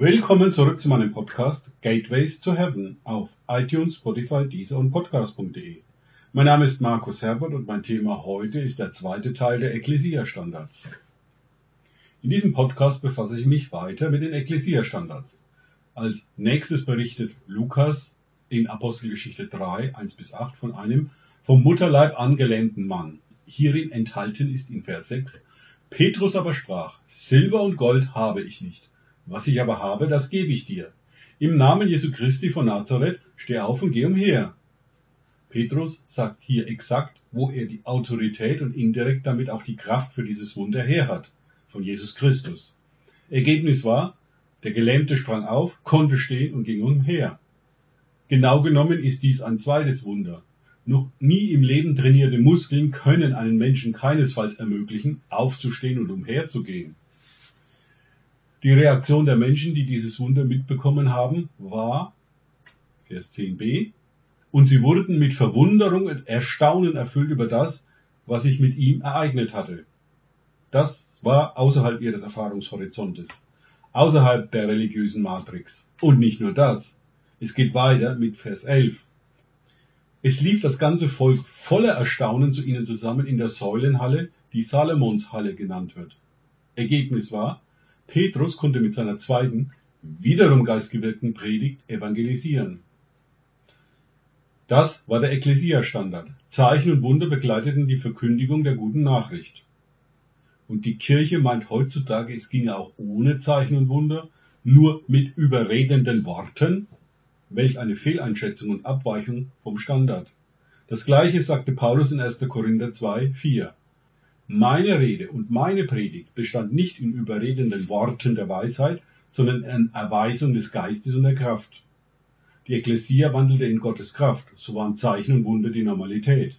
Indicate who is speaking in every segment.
Speaker 1: Willkommen zurück zu meinem Podcast Gateways to Heaven auf iTunes, Spotify, Deezer und Podcast.de. Mein Name ist Markus Herbert und mein Thema heute ist der zweite Teil der Ecclesia-Standards. In diesem Podcast befasse ich mich weiter mit den Ecclesia-Standards. Als nächstes berichtet Lukas in Apostelgeschichte 3, 1 bis 8 von einem vom Mutterleib angelähmten Mann. Hierin enthalten ist in Vers 6, Petrus aber sprach, Silber und Gold habe ich nicht was ich aber habe, das gebe ich dir. Im Namen Jesu Christi von Nazareth, steh auf und geh umher. Petrus sagt hier exakt, wo er die Autorität und indirekt damit auch die Kraft für dieses Wunder her hat. Von Jesus Christus. Ergebnis war, der Gelähmte sprang auf, konnte stehen und ging umher. Genau genommen ist dies ein zweites Wunder. Noch nie im Leben trainierte Muskeln können einen Menschen keinesfalls ermöglichen, aufzustehen und umherzugehen. Die Reaktion der Menschen, die dieses Wunder mitbekommen haben, war, Vers 10b, und sie wurden mit Verwunderung und Erstaunen erfüllt über das, was sich mit ihm ereignet hatte. Das war außerhalb ihres Erfahrungshorizontes, außerhalb der religiösen Matrix. Und nicht nur das. Es geht weiter mit Vers 11. Es lief das ganze Volk voller Erstaunen zu ihnen zusammen in der Säulenhalle, die Salomonshalle genannt wird. Ergebnis war, Petrus konnte mit seiner zweiten, wiederum geistgewirkten Predigt evangelisieren. Das war der Ekklesia-Standard. Zeichen und Wunder begleiteten die Verkündigung der guten Nachricht. Und die Kirche meint heutzutage, es ginge auch ohne Zeichen und Wunder, nur mit überredenden Worten. Welch eine Fehleinschätzung und Abweichung vom Standard. Das gleiche sagte Paulus in 1. Korinther 2, 4. Meine Rede und meine Predigt bestand nicht in überredenden Worten der Weisheit, sondern in Erweisung des Geistes und der Kraft. Die Ekklesia wandelte in Gottes Kraft, so waren Zeichen und Wunder die Normalität.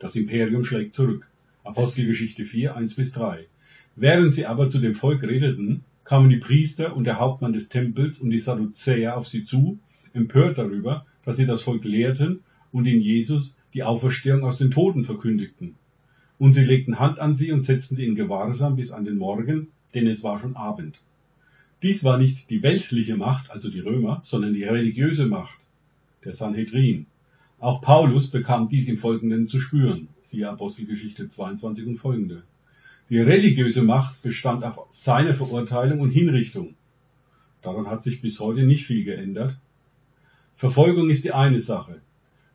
Speaker 1: Das Imperium schlägt zurück. Apostelgeschichte 4, 1 bis 3. Während sie aber zu dem Volk redeten, kamen die Priester und der Hauptmann des Tempels und die Sadduzäer auf sie zu, empört darüber, dass sie das Volk lehrten und in Jesus die Auferstehung aus den Toten verkündigten. Und sie legten Hand an sie und setzten sie in Gewahrsam bis an den Morgen, denn es war schon Abend. Dies war nicht die weltliche Macht, also die Römer, sondern die religiöse Macht, der Sanhedrin. Auch Paulus bekam dies im Folgenden zu spüren, siehe Apostelgeschichte 22 und folgende. Die religiöse Macht bestand auf seiner Verurteilung und Hinrichtung. Daran hat sich bis heute nicht viel geändert. Verfolgung ist die eine Sache,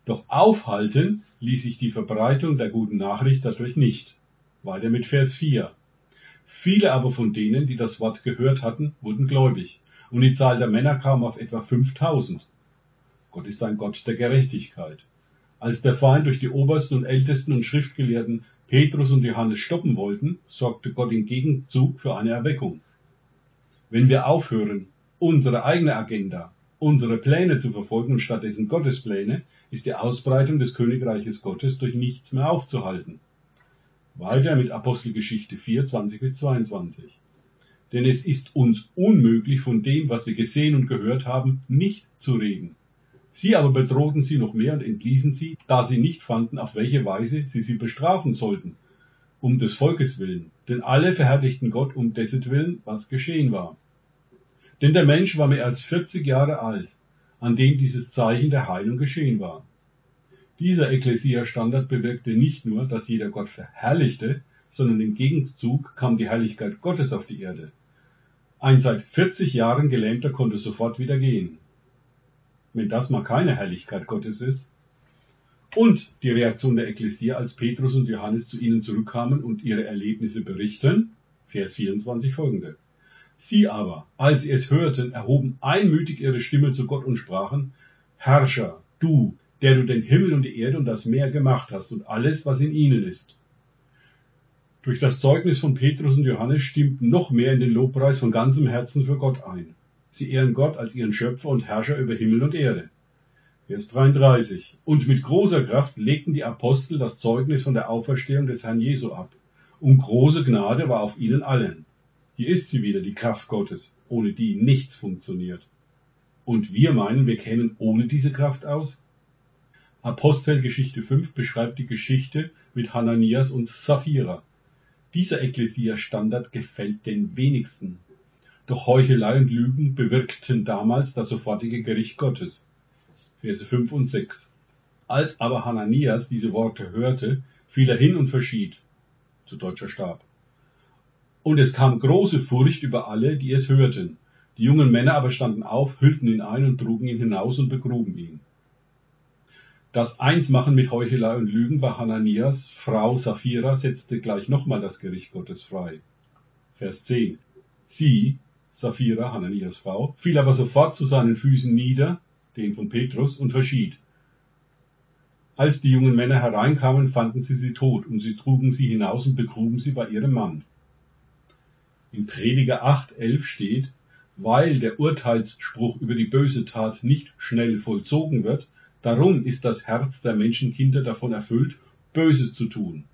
Speaker 1: doch aufhalten ließ sich die Verbreitung der guten Nachricht dadurch nicht. Weiter mit Vers 4. Viele aber von denen, die das Wort gehört hatten, wurden gläubig, und die Zahl der Männer kam auf etwa 5000. Gott ist ein Gott der Gerechtigkeit. Als der Feind durch die Obersten und Ältesten und Schriftgelehrten Petrus und Johannes stoppen wollten, sorgte Gott im Gegenzug für eine Erweckung. Wenn wir aufhören, unsere eigene Agenda, unsere Pläne zu verfolgen und stattdessen Gottes Pläne, ist die Ausbreitung des Königreiches Gottes durch nichts mehr aufzuhalten. Weiter mit Apostelgeschichte 4, 20 bis 22. Denn es ist uns unmöglich, von dem, was wir gesehen und gehört haben, nicht zu reden. Sie aber bedrohten sie noch mehr und entließen sie, da sie nicht fanden, auf welche Weise sie sie bestrafen sollten, um des Volkes willen. Denn alle verherrlichten Gott um dessetwillen, was geschehen war. Denn der Mensch war mehr als 40 Jahre alt, an dem dieses Zeichen der Heilung geschehen war. Dieser Ekklesia-Standard bewirkte nicht nur, dass jeder Gott verherrlichte, sondern im Gegenzug kam die Herrlichkeit Gottes auf die Erde. Ein seit 40 Jahren Gelähmter konnte sofort wieder gehen. Wenn das mal keine Herrlichkeit Gottes ist. Und die Reaktion der Ekklesia, als Petrus und Johannes zu ihnen zurückkamen und ihre Erlebnisse berichten, Vers 24 folgende. Sie aber, als sie es hörten, erhoben einmütig ihre Stimme zu Gott und sprachen, Herrscher, du, der du den Himmel und die Erde und das Meer gemacht hast und alles, was in ihnen ist. Durch das Zeugnis von Petrus und Johannes stimmten noch mehr in den Lobpreis von ganzem Herzen für Gott ein. Sie ehren Gott als ihren Schöpfer und Herrscher über Himmel und Erde. Vers 33. Und mit großer Kraft legten die Apostel das Zeugnis von der Auferstehung des Herrn Jesu ab. Und große Gnade war auf ihnen allen. Hier ist sie wieder, die Kraft Gottes, ohne die nichts funktioniert. Und wir meinen, wir kämen ohne diese Kraft aus? Apostelgeschichte 5 beschreibt die Geschichte mit Hananias und Sapphira. Dieser Ekklesia-Standard gefällt den wenigsten. Doch Heuchelei und Lügen bewirkten damals das sofortige Gericht Gottes. Verse 5 und 6. Als aber Hananias diese Worte hörte, fiel er hin und verschied, zu deutscher Stab. Und es kam große Furcht über alle, die es hörten. Die jungen Männer aber standen auf, hüllten ihn ein und trugen ihn hinaus und begruben ihn. Das Einsmachen mit Heuchelei und Lügen bei Hananias Frau Sapphira setzte gleich nochmal das Gericht Gottes frei. Vers 10. Sie, Sapphira, Hananias Frau, fiel aber sofort zu seinen Füßen nieder, den von Petrus, und verschied. Als die jungen Männer hereinkamen, fanden sie sie tot, und sie trugen sie hinaus und begruben sie bei ihrem Mann. In Prediger 8,11 steht, weil der Urteilsspruch über die böse Tat nicht schnell vollzogen wird, Darum ist das Herz der Menschenkinder davon erfüllt, Böses zu tun.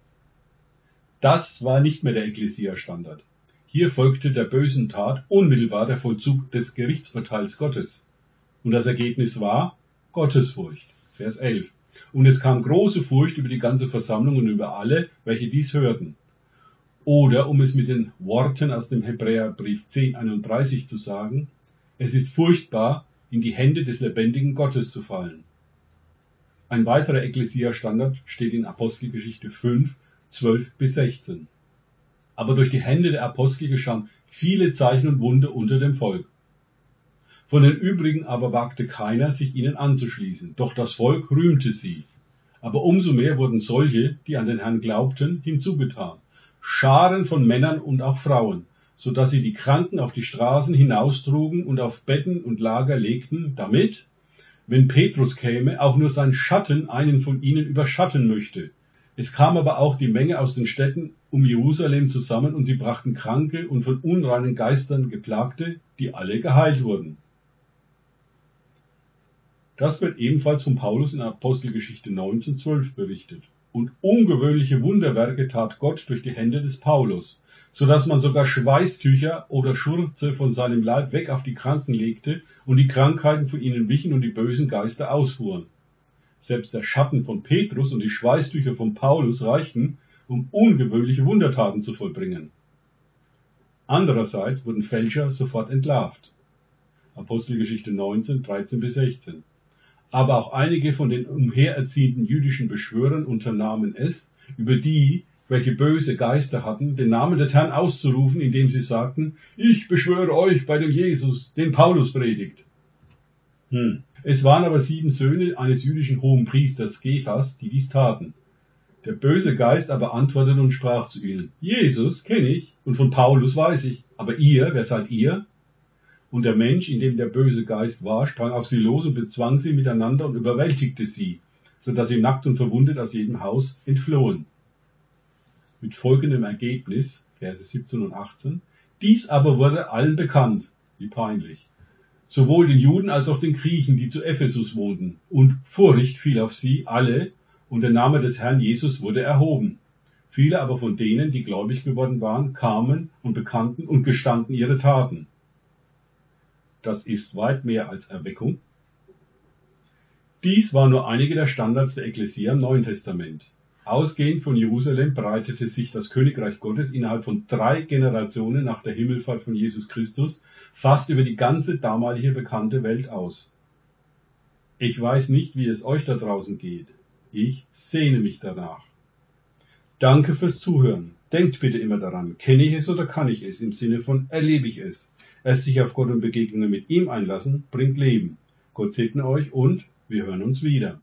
Speaker 1: Das war nicht mehr der Ekklesia-Standard. Hier folgte der bösen Tat unmittelbar der Vollzug des Gerichtsurteils Gottes. Und das Ergebnis war Gottesfurcht. Vers 11. Und es kam große Furcht über die ganze Versammlung und über alle, welche dies hörten. Oder, um es mit den Worten aus dem Hebräerbrief 10.31 zu sagen, es ist furchtbar, in die Hände des lebendigen Gottes zu fallen. Ein weiterer Ekklesia-Standard steht in Apostelgeschichte 5, 12 bis 16. Aber durch die Hände der Apostel geschahen viele Zeichen und Wunder unter dem Volk. Von den übrigen aber wagte keiner, sich ihnen anzuschließen, doch das Volk rühmte sie. Aber umso mehr wurden solche, die an den Herrn glaubten, hinzugetan. Scharen von Männern und auch Frauen, so dass sie die Kranken auf die Straßen hinaustrugen und auf Betten und Lager legten, damit, wenn Petrus käme, auch nur sein Schatten einen von ihnen überschatten möchte. Es kam aber auch die Menge aus den Städten um Jerusalem zusammen und sie brachten Kranke und von unreinen Geistern geplagte, die alle geheilt wurden. Das wird ebenfalls von Paulus in Apostelgeschichte 19.12 berichtet. Und ungewöhnliche Wunderwerke tat Gott durch die Hände des Paulus, so dass man sogar Schweißtücher oder Schurze von seinem Leib weg auf die Kranken legte und die Krankheiten von ihnen wichen und die bösen Geister ausfuhren. Selbst der Schatten von Petrus und die Schweißtücher von Paulus reichten, um ungewöhnliche Wundertaten zu vollbringen. Andererseits wurden Fälscher sofort entlarvt. Apostelgeschichte 19, 13 bis 16. Aber auch einige von den umhererziehenden jüdischen Beschwörern unternahmen es, über die, welche böse Geister hatten, den Namen des Herrn auszurufen, indem sie sagten, ich beschwöre euch bei dem Jesus, den Paulus predigt. Hm. Es waren aber sieben Söhne eines jüdischen hohen Priesters Gephas, die dies taten. Der böse Geist aber antwortete und sprach zu ihnen, Jesus kenne ich und von Paulus weiß ich, aber ihr, wer seid ihr? Und der Mensch, in dem der böse Geist war, sprang auf sie los und bezwang sie miteinander und überwältigte sie, so dass sie nackt und verwundet aus jedem Haus entflohen mit folgendem Ergebnis, Verse 17 und 18, dies aber wurde allen bekannt, wie peinlich, sowohl den Juden als auch den Griechen, die zu Ephesus wohnten, und Furcht fiel auf sie alle, und der Name des Herrn Jesus wurde erhoben. Viele aber von denen, die gläubig geworden waren, kamen und bekannten und gestanden ihre Taten. Das ist weit mehr als Erweckung. Dies waren nur einige der Standards der Ekklesia im Neuen Testament. Ausgehend von Jerusalem breitete sich das Königreich Gottes innerhalb von drei Generationen nach der Himmelfahrt von Jesus Christus fast über die ganze damalige bekannte Welt aus. Ich weiß nicht, wie es euch da draußen geht. Ich sehne mich danach. Danke fürs Zuhören. Denkt bitte immer daran, kenne ich es oder kann ich es im Sinne von erlebe ich es. Erst sich auf Gott und Begegnungen mit ihm einlassen, bringt Leben. Gott segne euch und wir hören uns wieder.